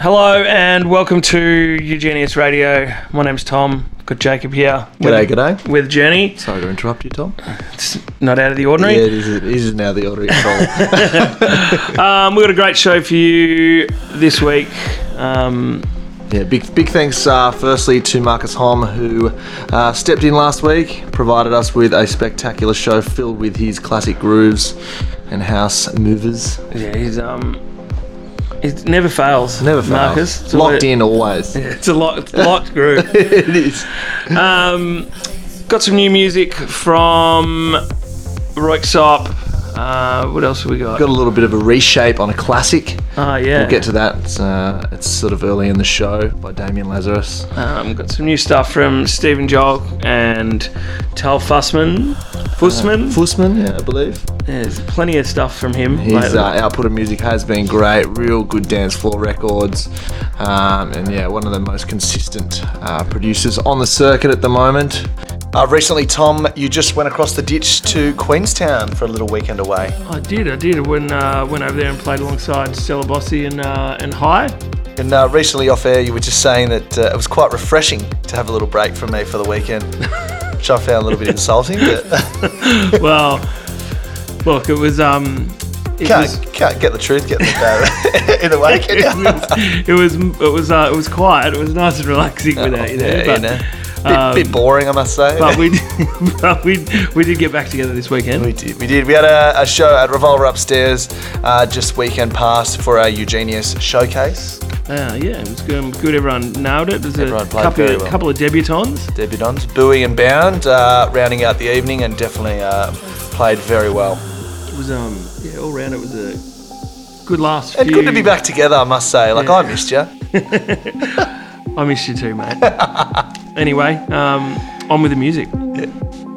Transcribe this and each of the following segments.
Hello and welcome to Eugenius Radio. My name's Tom. Got Jacob here. G'day, with, g'day. With Journey. Sorry to interrupt you, Tom. It's not out of the ordinary. Yeah, it is, it is now the ordinary at all. Um, we've got a great show for you this week. Um, yeah, big big thanks uh, firstly to Marcus Hom who uh, stepped in last week, provided us with a spectacular show filled with his classic grooves and house movers. yeah, he's um, it never fails. Never fails. Marcus. It's Locked a, in always. It's a locked, locked group. it is. Um, got some new music from Röyksopp. Uh, what else have we got? Got a little bit of a reshape on a classic. Ah, yeah. We'll get to that. It's, uh, it's sort of early in the show by Damian Lazarus. Um, got some new stuff from Stephan Jolk and Tal Fussman. Fussman? Fussman, yeah, I believe. There's plenty of stuff from him. His uh, output of music has been great, real good dance floor records, um, and yeah, one of the most consistent uh, producers on the circuit at the moment. Uh, recently, Tom, you just went across the ditch to Queenstown for a little weekend away. I did, I did. When uh, went over there and played alongside Stella Bossi and uh, and High. And uh, recently off air, you were just saying that uh, it was quite refreshing to have a little break from me for the weekend, which I found a little bit insulting. But well, look, it was um, it can't, was can't get the truth, get the bad in a way, can it you? was it was it was uh, it was quiet. It was nice and relaxing without you there. yeah, but, you know. Bit, um, bit boring, I must say. but we but we we did get back together this weekend. We did. We did. We had a, a show at Revolver Upstairs uh, just weekend past for our Eugenius showcase. Uh, yeah, it was good. Good. Everyone nailed it. There's Everyone a played couple very of, well. couple of debutantes. Debutantes, Bowie and Bound, uh, rounding out the evening and definitely uh, played very well. It was um yeah all round it was a good last. And few, good to be back together, I must say. Like, Yeah. I missed you. I missed you too, mate. Anyway, um, on with the music. Eugenius.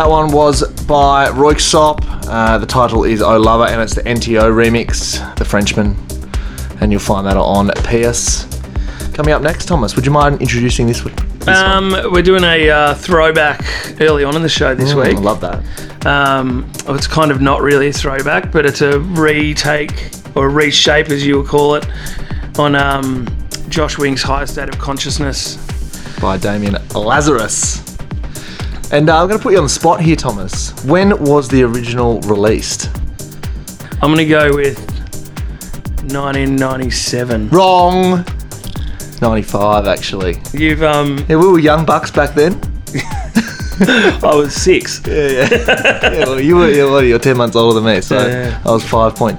That one was by Röyksopp. Uh, the title is Oh Lover, and it's the NTO remix, The Frenchman. And you'll find that on PS. Coming up next, Thomas, would you mind introducing this one? This one? Um, we're doing a uh, throwback early on in the show this Mm, week. I love that. Um, oh, it's kind of not really a throwback, but it's a retake or reshape, as you would call it, on um, Josh Wink's Higher State of Consciousness. By Damian Lazarus. And uh, I'm going to put you on the spot here, Thomas. When was the original released? I'm going to go with 1997. Wrong. 95, actually. You've um, Yeah, we were young bucks back then. I was six. Yeah, yeah. yeah well, you were, what, you're 10 months older than me, so Yeah. I was 5.2,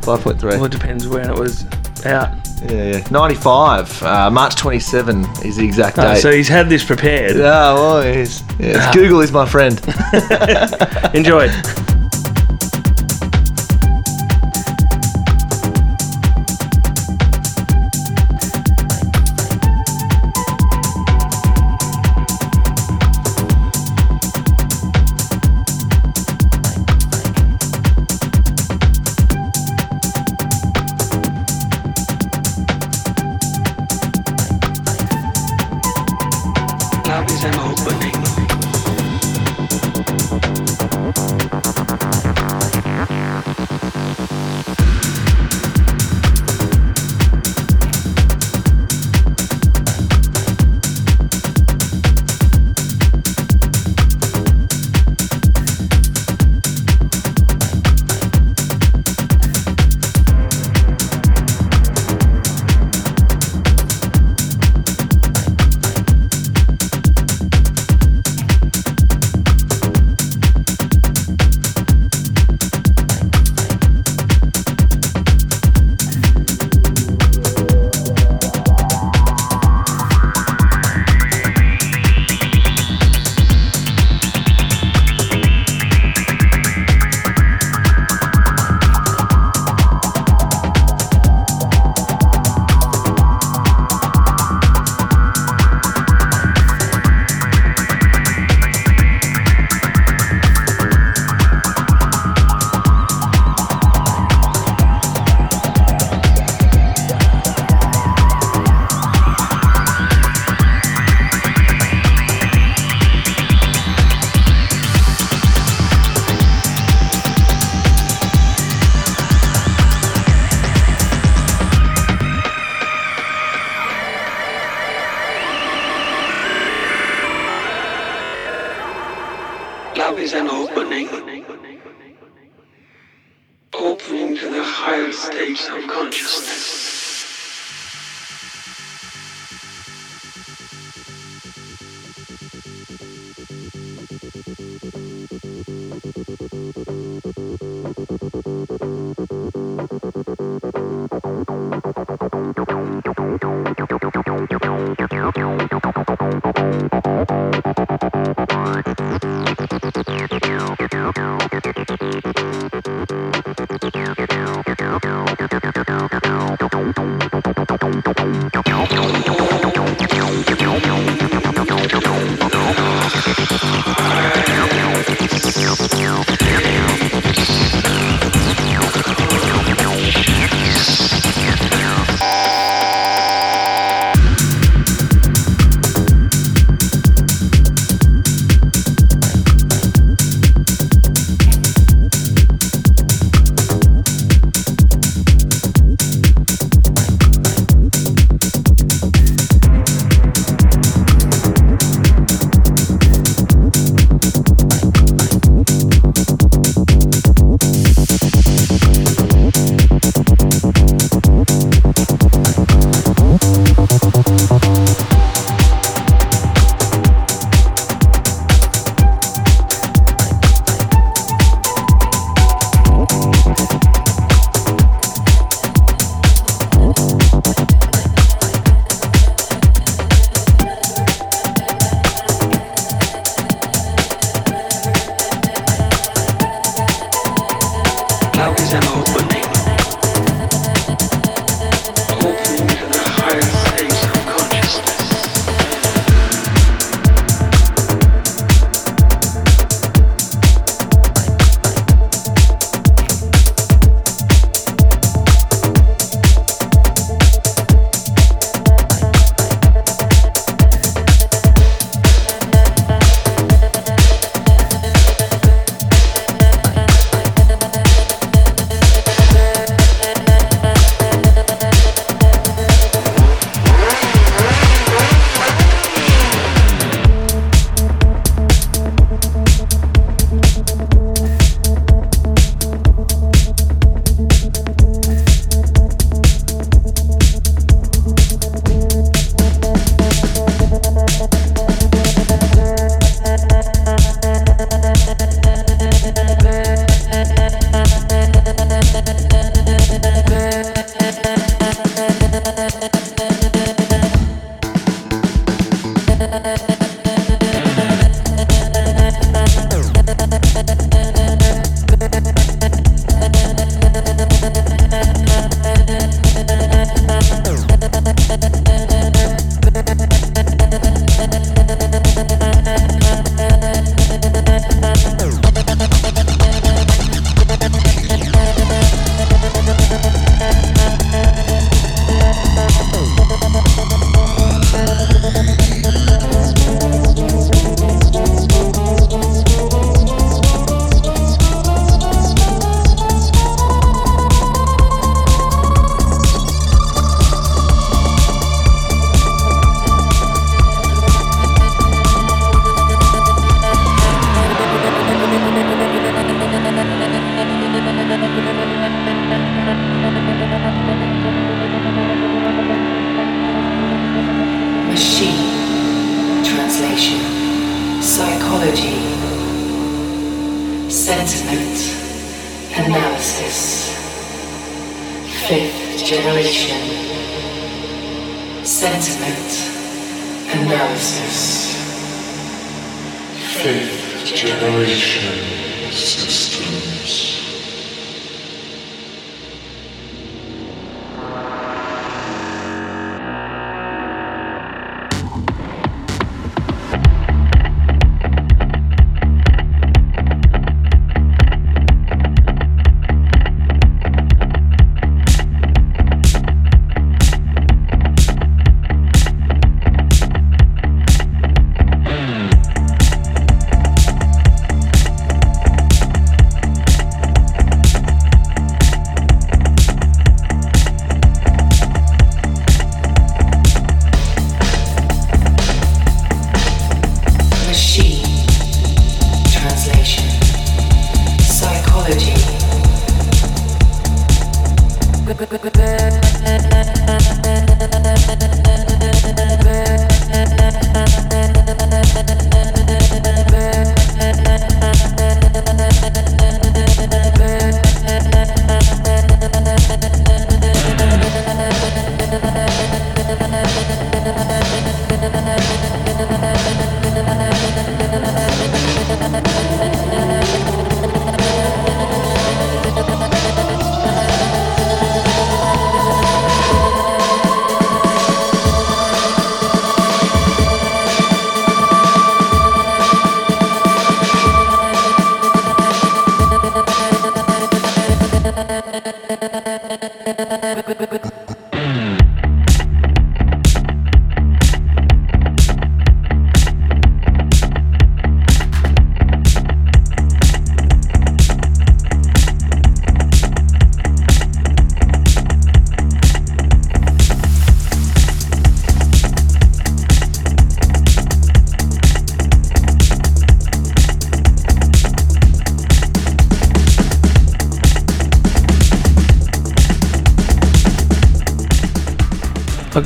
5.3. Well, it depends when it was out. Yeah, yeah. 95, uh, March 27 is the exact Oh, date. so he's had this prepared. yeah, well, he's, yeah, it's Ah. Google is my friend. Enjoy.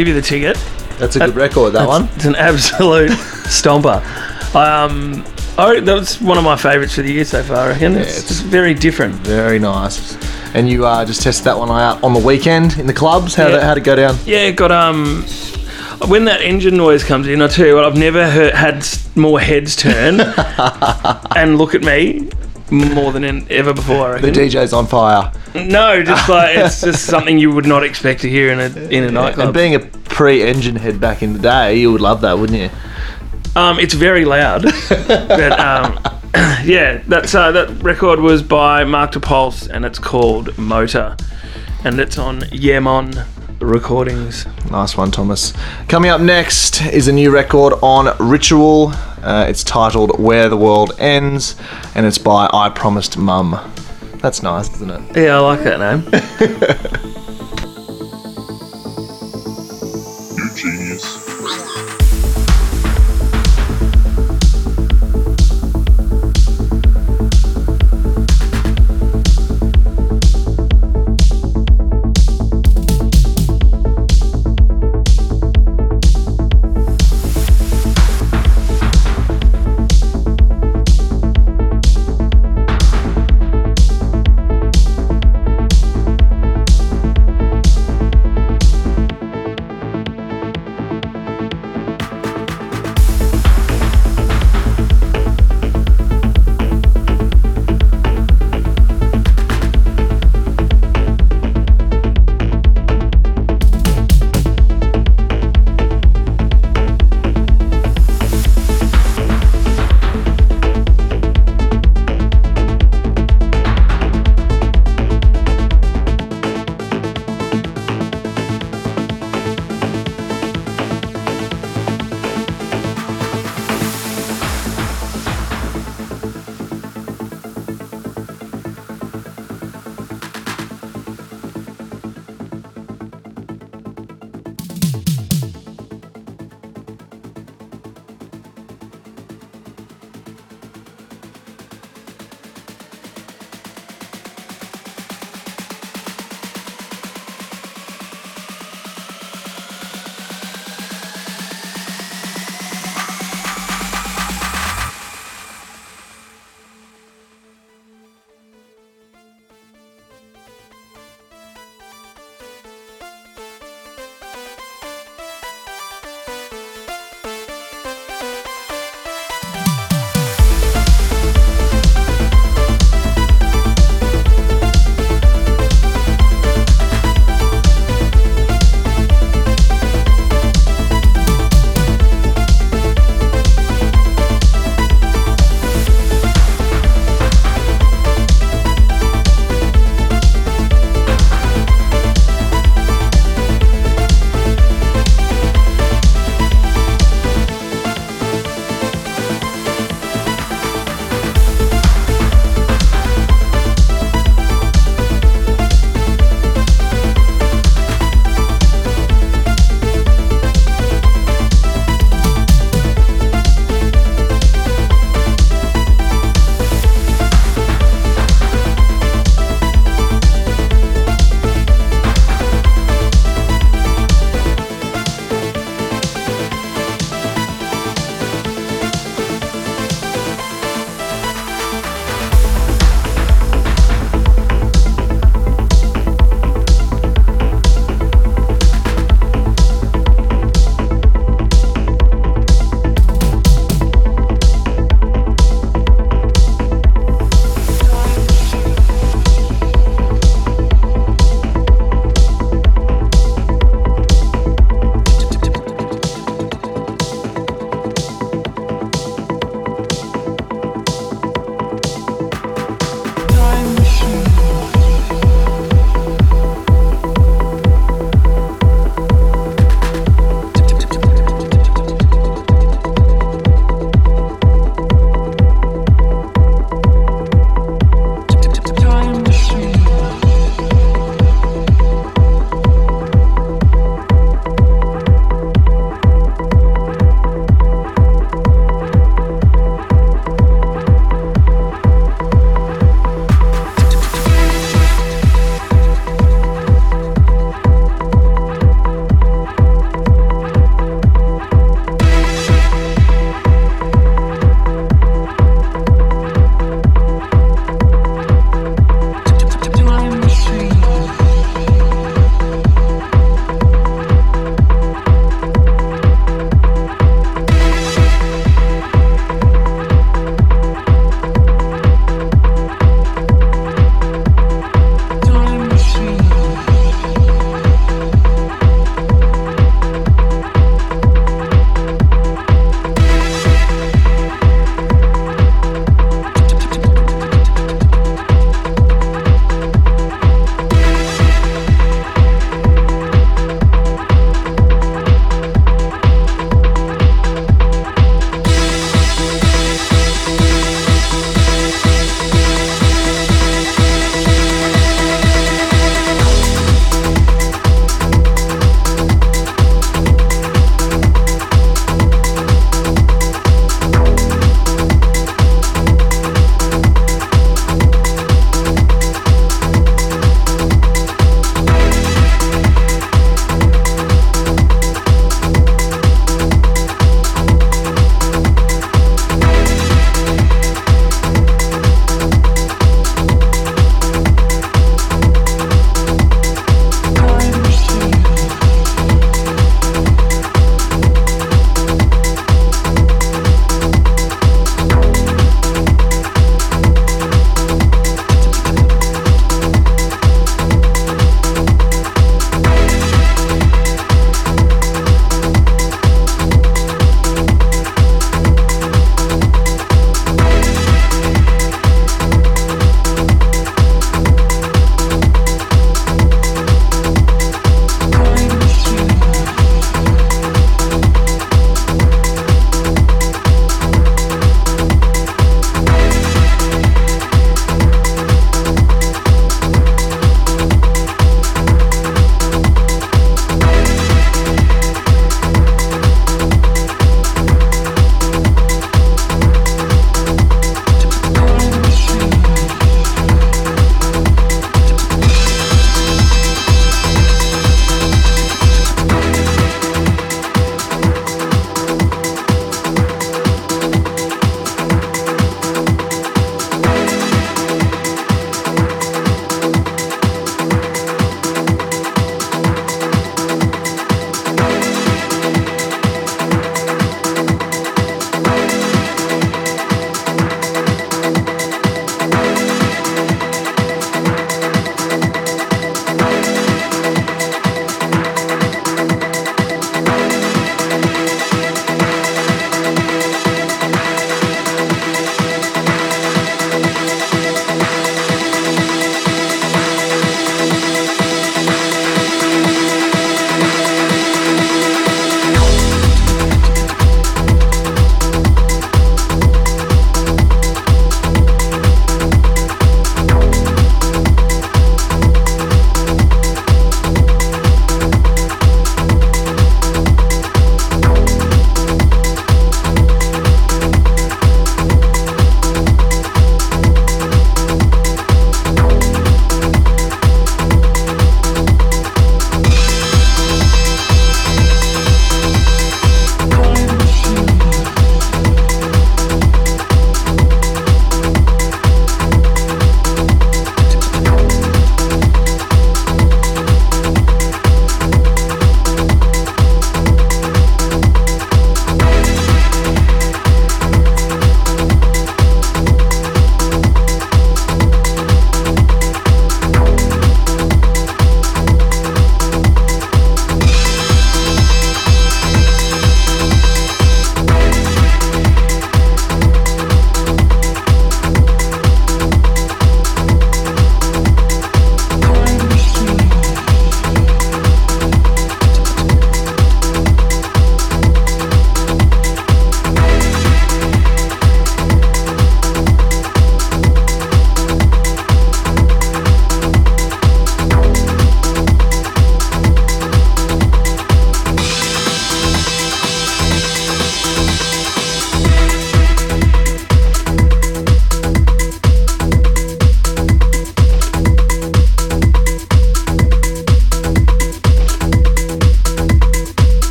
give you the ticket. That's a good record, that one. It's an absolute stomper. Um, I, that's one of my favourites for the year so far. I reckon it's, it's- just very different. Very nice. And you uh, just tested that one out on the weekend in the clubs. How Yeah. did how'd it go down? Yeah, it got um. When that engine noise comes in, I tell you what, I've never heard, had s- more heads turn and look at me more than in, ever before. I The. DJ's on fire. No, just like it's just something you would not expect to hear in a in a nightclub. And being a pre-engine head back in the day, you would love that, wouldn't you? Um, it's very loud. but um, yeah, that's uh, that record was by Mark to Pulse and it's called Motor, and it's on Yemon Recordings. Nice one, Thomas. Coming up next is a new record on Ritual. Uh, it's titled Where the World Ends, and it's by I Promised Mum. That's nice, isn't it? Yeah, I like that name.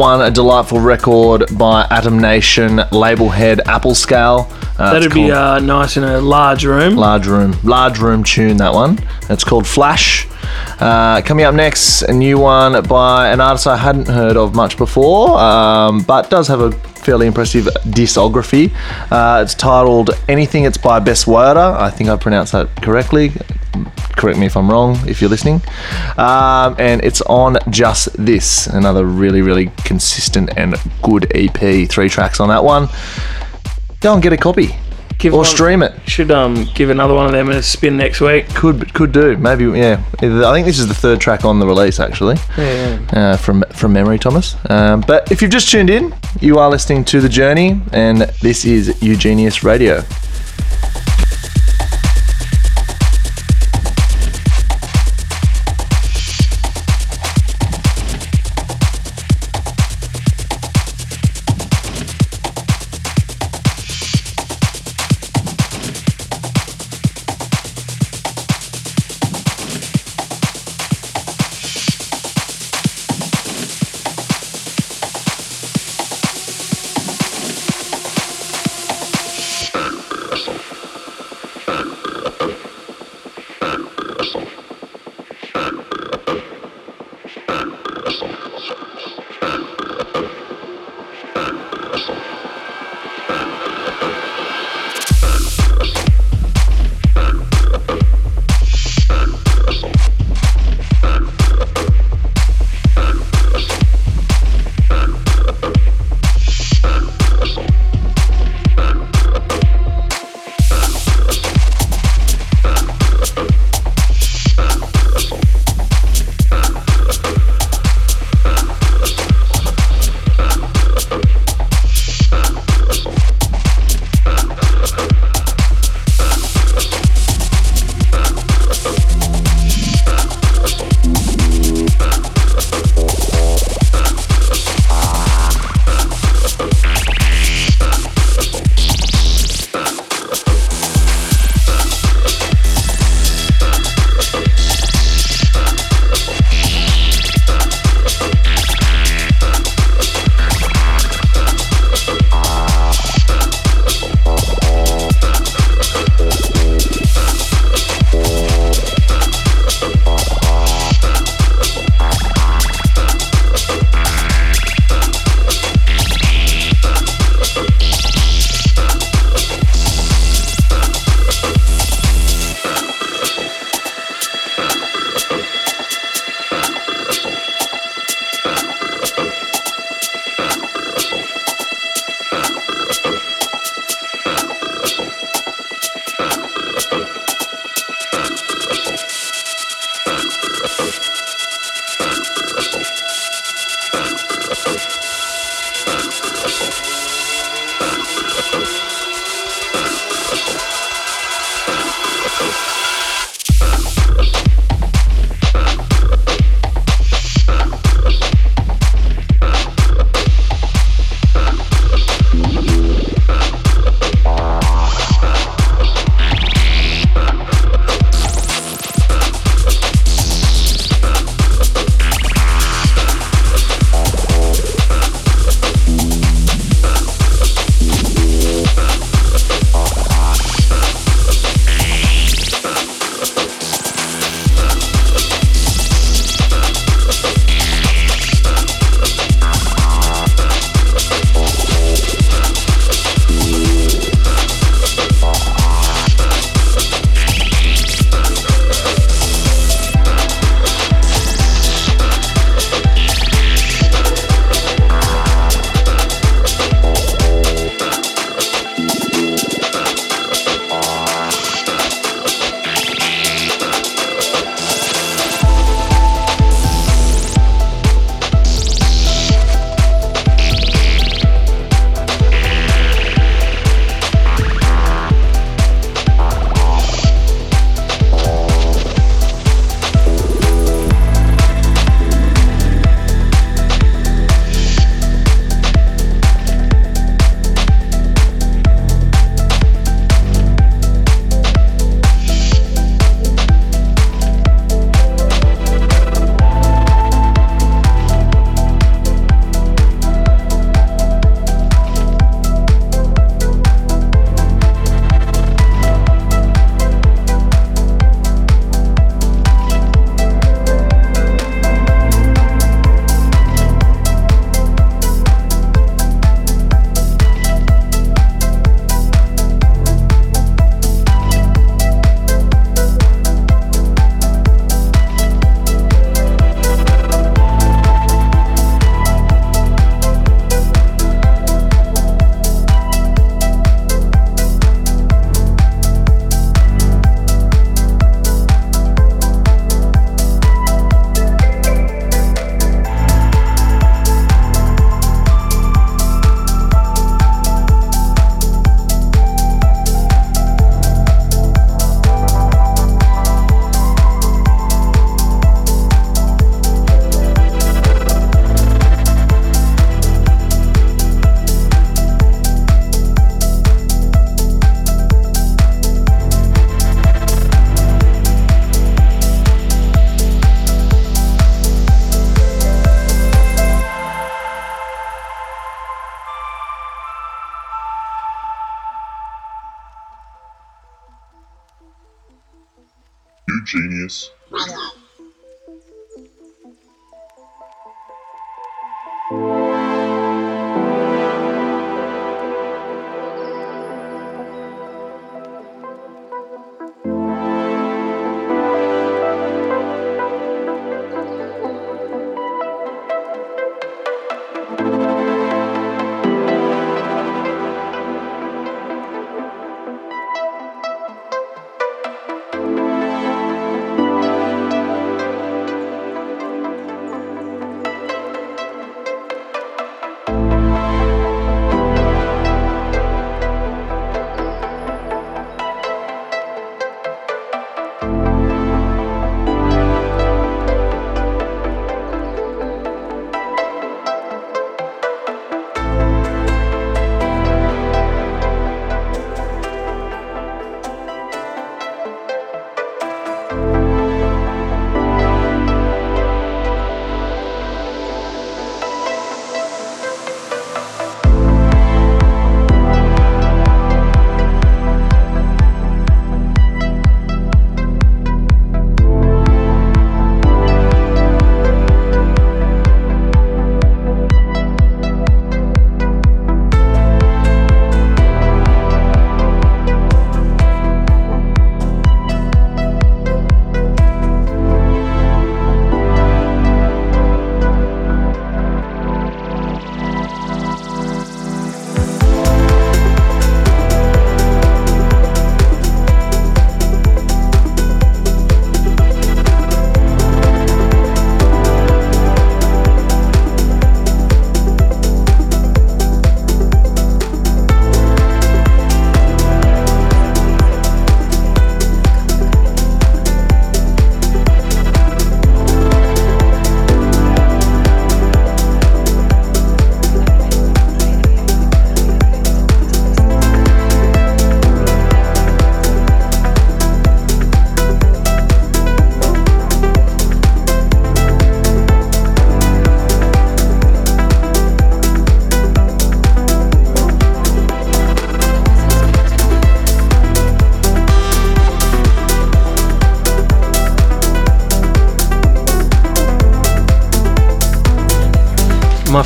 one, a delightful record by Atom Nation, label head Apple Scale. Uh, That'd be uh, nice in a large room. large room, large room tune. That one. It's called Flash. Uh, coming up next, a new one by an artist I hadn't heard of much before, um, but does have a fairly impressive discography. Uh, it's titled Anything. It's by Bess Werder. I think I pronounced that correctly. Correct me if I'm wrong, if you're listening. Um, and it's on Just This, another really, really consistent and good EP. Three tracks on that one. Go and get a copy Give or one- stream it. Should um give another one of them a spin next week. Could could do maybe yeah. I think this is the third track on the release actually. Uh, from from memory, Thomas. Um, but if you've just tuned in, you are listening to the Journey, and this is Eugenius Radio.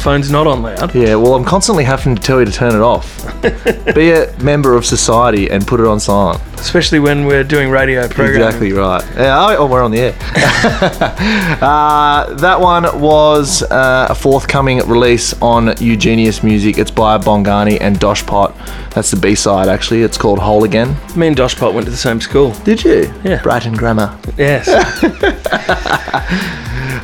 Phone's not on loud. Yeah, well, I'm constantly having to tell you to turn it off. Be a member of society and put it on silent. Especially when we're doing radio programming. Exactly right. Yeah, oh, oh, we're on the air. uh, that one was uh, a forthcoming release on Eugenius Music. It's by Bongani and Doshpot. That's the B side, actually. It's called Whole Again. Me and Doshpot went to the same school. Did you? Yeah. Brighton Grammar. Yes.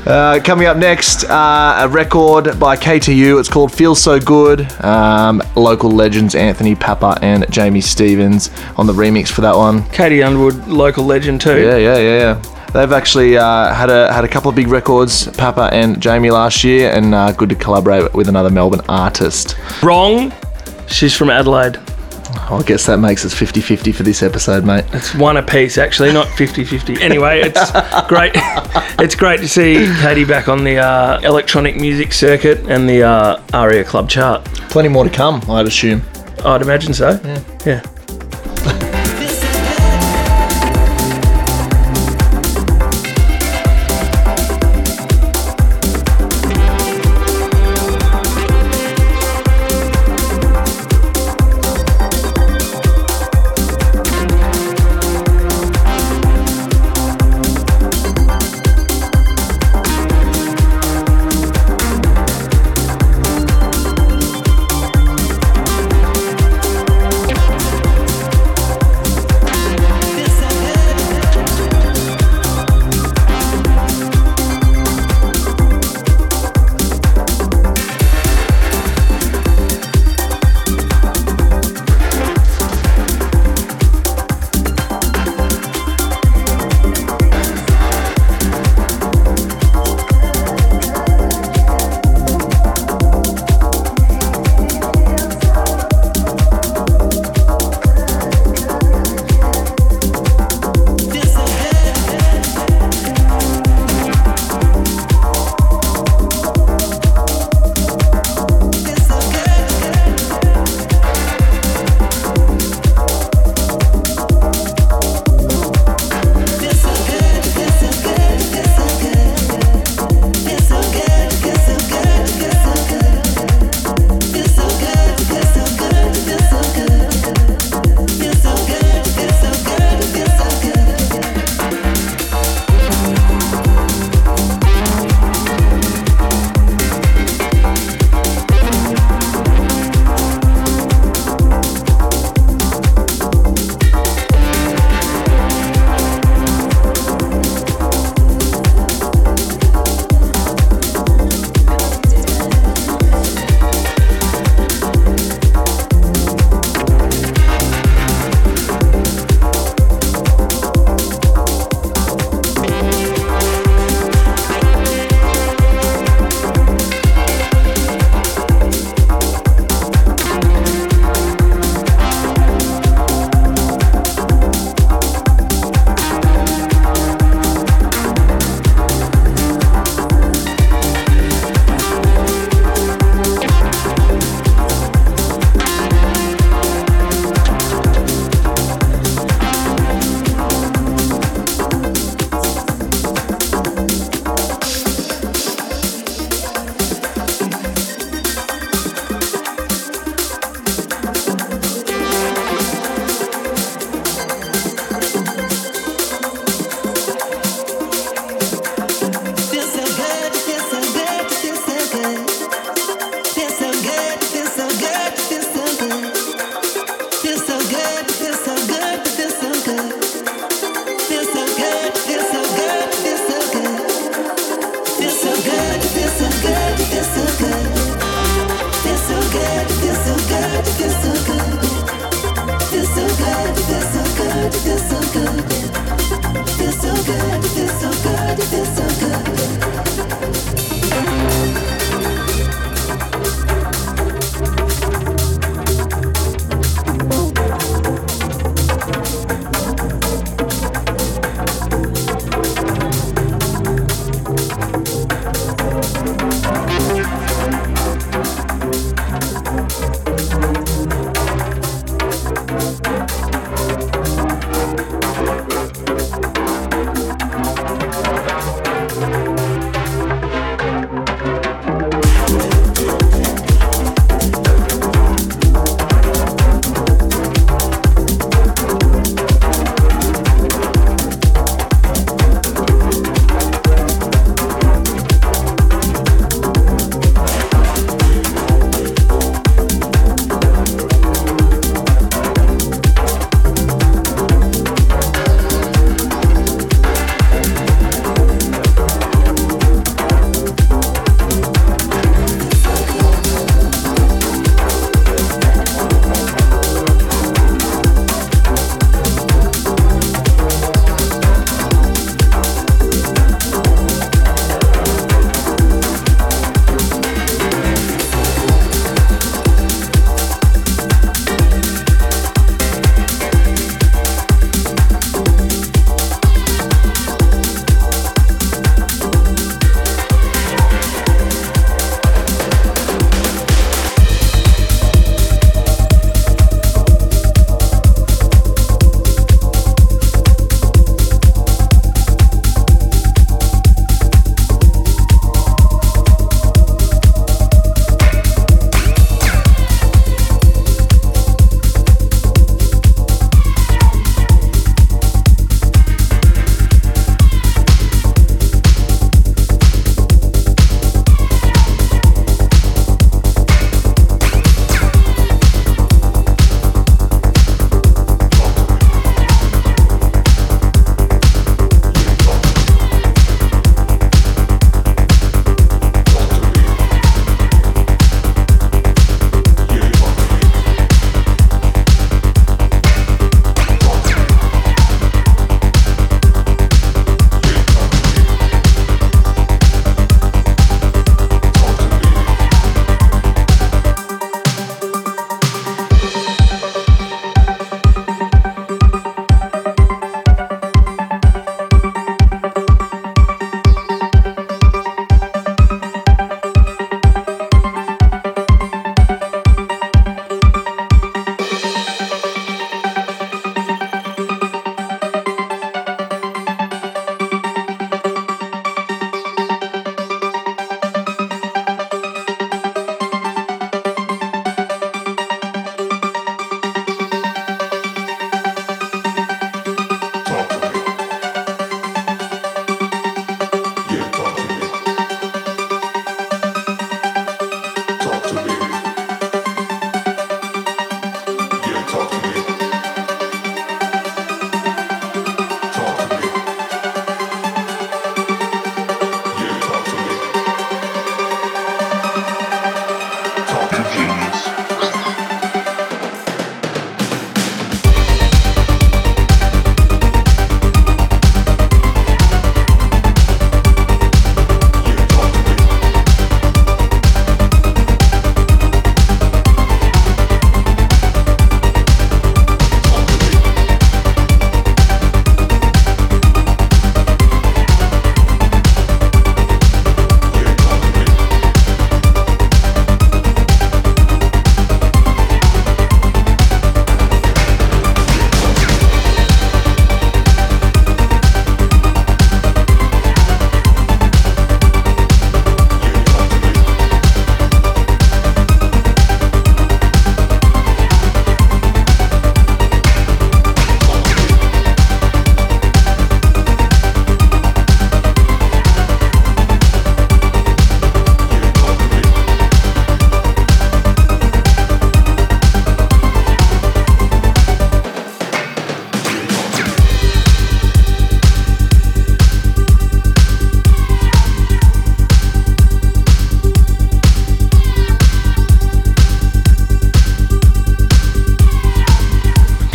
Uh, coming up next, uh, a record by KTU. It's called Feel So Good. Um, local legends Anthony Papa and Jamie Stevens on the remix for that one. Katie Underwood, local legend too. Yeah, yeah, yeah, yeah. They've actually uh, had a had a couple of big records, Papa and Jamie last year, and uh, good to collaborate with another Melbourne artist. Wrong. She's from Adelaide. I guess that makes us 50-50 for this episode, mate. It's one apiece, actually, not 50-50. Anyway, it's great. It's great to see Katie back on the uh, electronic music circuit and the uh, ARIA Club chart. Plenty more to come, I'd assume. I'd imagine so. Yeah. Yeah.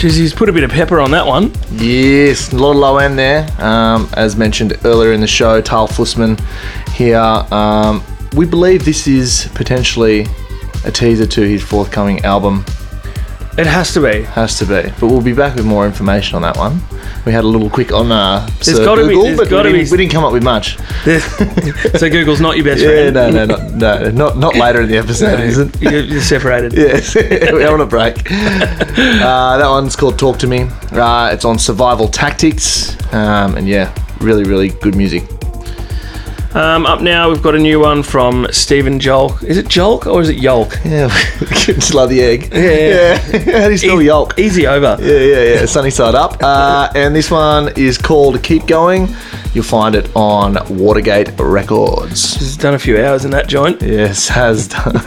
Jeez, he's put a bit of pepper on that one. Yes, a lot of low end there. Um, as mentioned earlier in the show, Tal Fussman here. Um, we believe this is potentially a teaser to his forthcoming album. It has to be. Has to be. But we'll be back with more information on that one. We had a little quick on uh, There's Sir gotta be- Google, there's but we gotta didn't, be- we didn't come up with much. so Google's not your best Yeah, friend. no, no, not, no, not, not later in the episode, is it? You're, you're separated. Yes, we're on a break. Uh, that one's called Talk to Me. Uh, it's on Survival Tactics. Um, and yeah, really, really good music. Um, up now, we've got a new one from Stephan Jolk. Is it Jolk or is it Yolk? Yeah, just love the egg. Yeah. yeah. How do you spell E- yolk? Easy over. Yeah, yeah, yeah. Sunny side up. Uh, and this one is called Keep Going. You'll find it on Watergate Records. He's done a few hours in that joint, Yes, has done.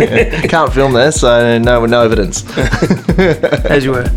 Can't film there, so no, no evidence. as you were.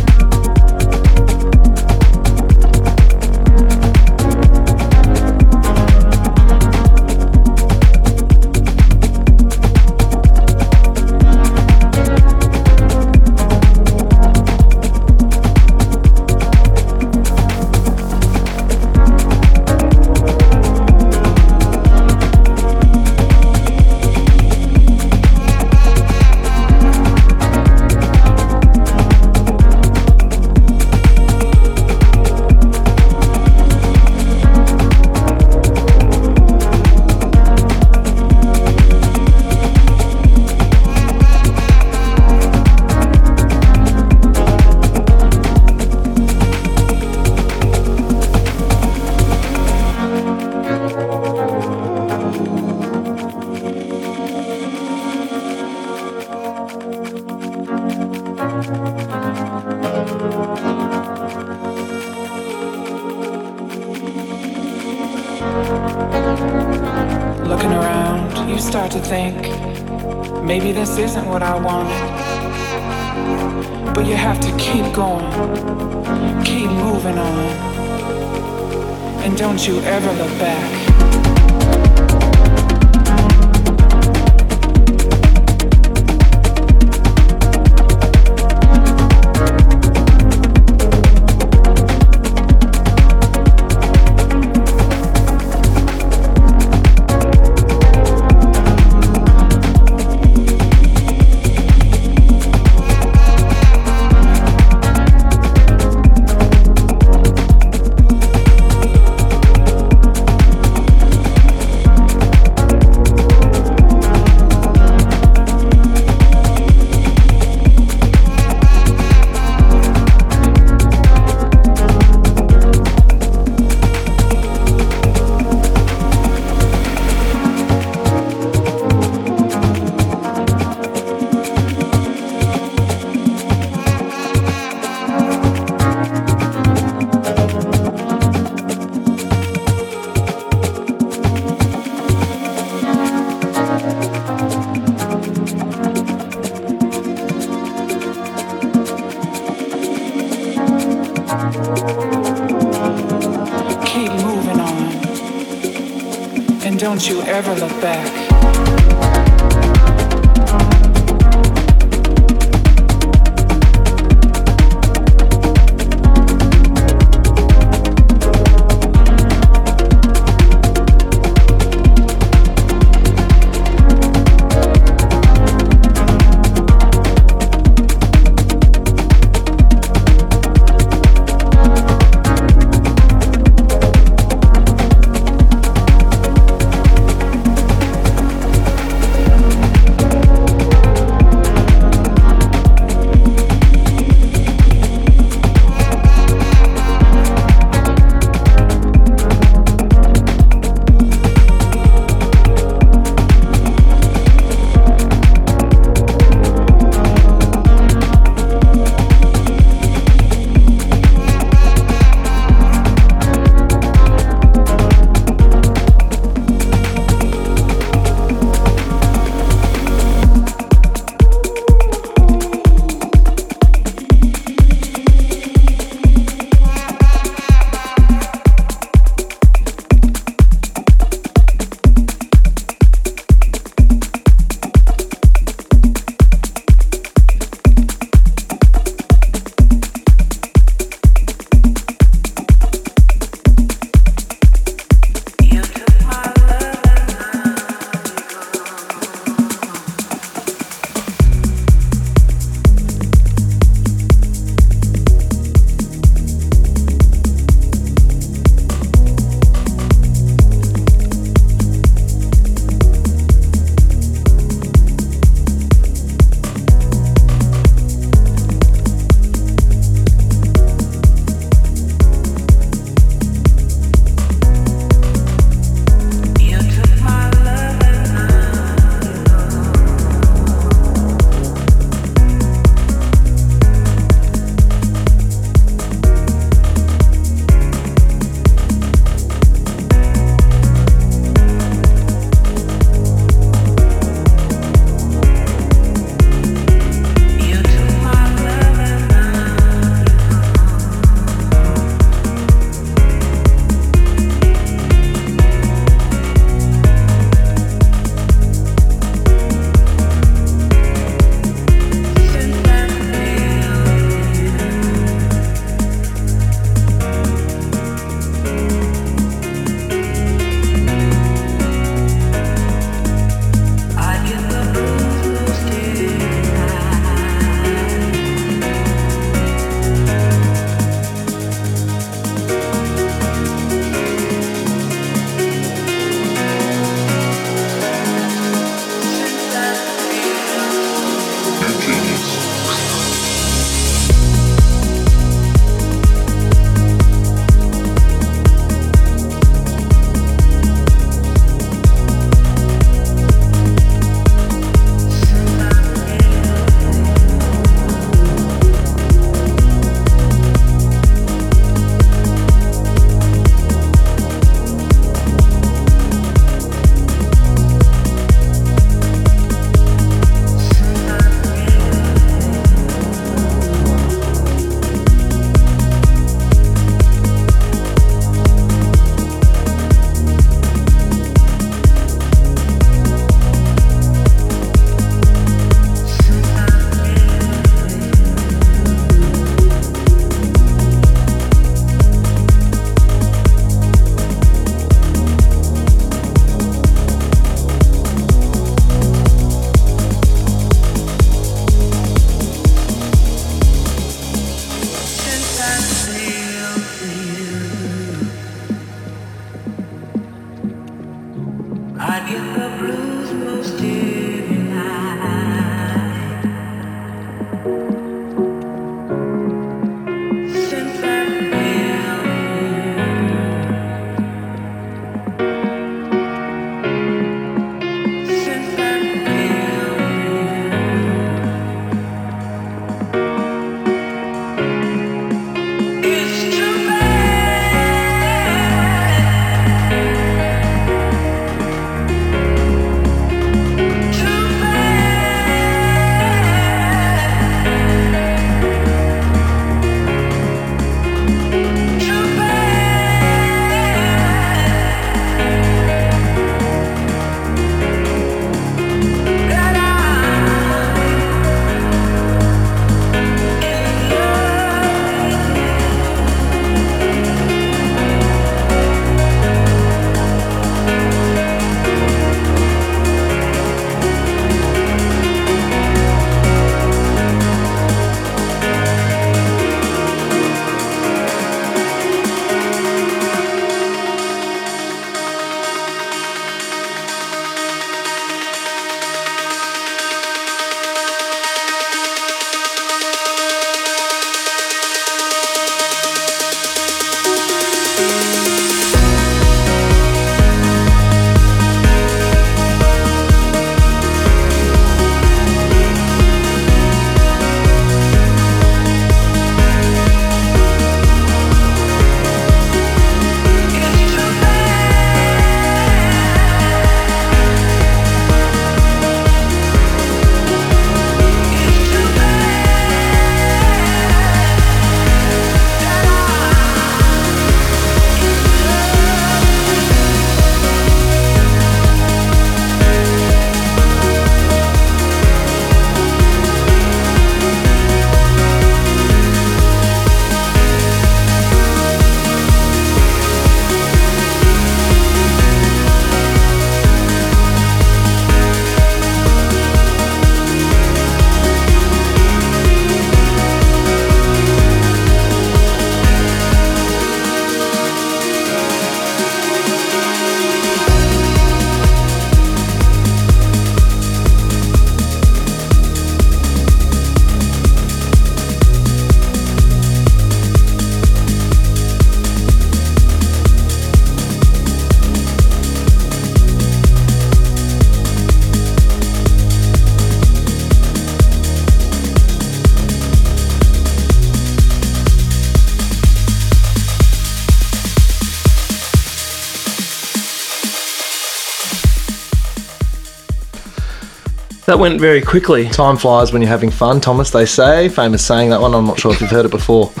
That went very quickly. Time flies when you're having fun, Thomas. They say famous saying that one. I'm not sure if you've heard it before.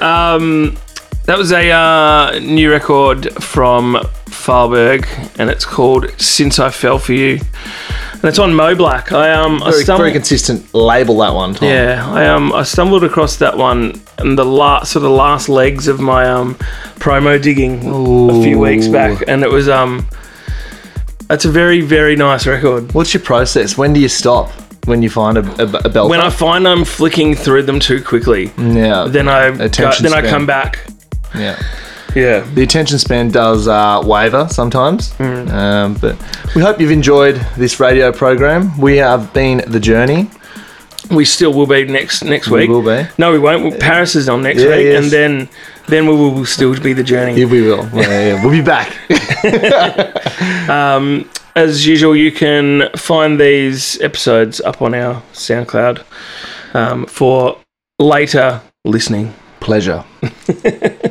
Um, that was a uh, new record from Farberg, and it's called "Since I Fell for You," and it's on Mo Black. I um, I Very, stumbled, very consistent label that one. Tom. yeah, I um, I stumbled across that one in the last sort of last legs of my um promo digging a few weeks back, and it was um, it's a very very nice record. What's your process? When do you stop? When you find a, a, a belt? When I find I'm flicking through them too quickly, yeah, then I go, then I come back. yeah. Yeah. The attention span does uh, waver sometimes, Mm. um, but we hope you've enjoyed this radio program. We have been the journey. We still will be next next We week. will be. No, we won't. Well, Paris is on next Yeah, week, yes. and then then we will still be the journey. Yeah, we will. Yeah, yeah. We'll be back. As usual, you can find these episodes up on our SoundCloud um, for later listening. Pleasure.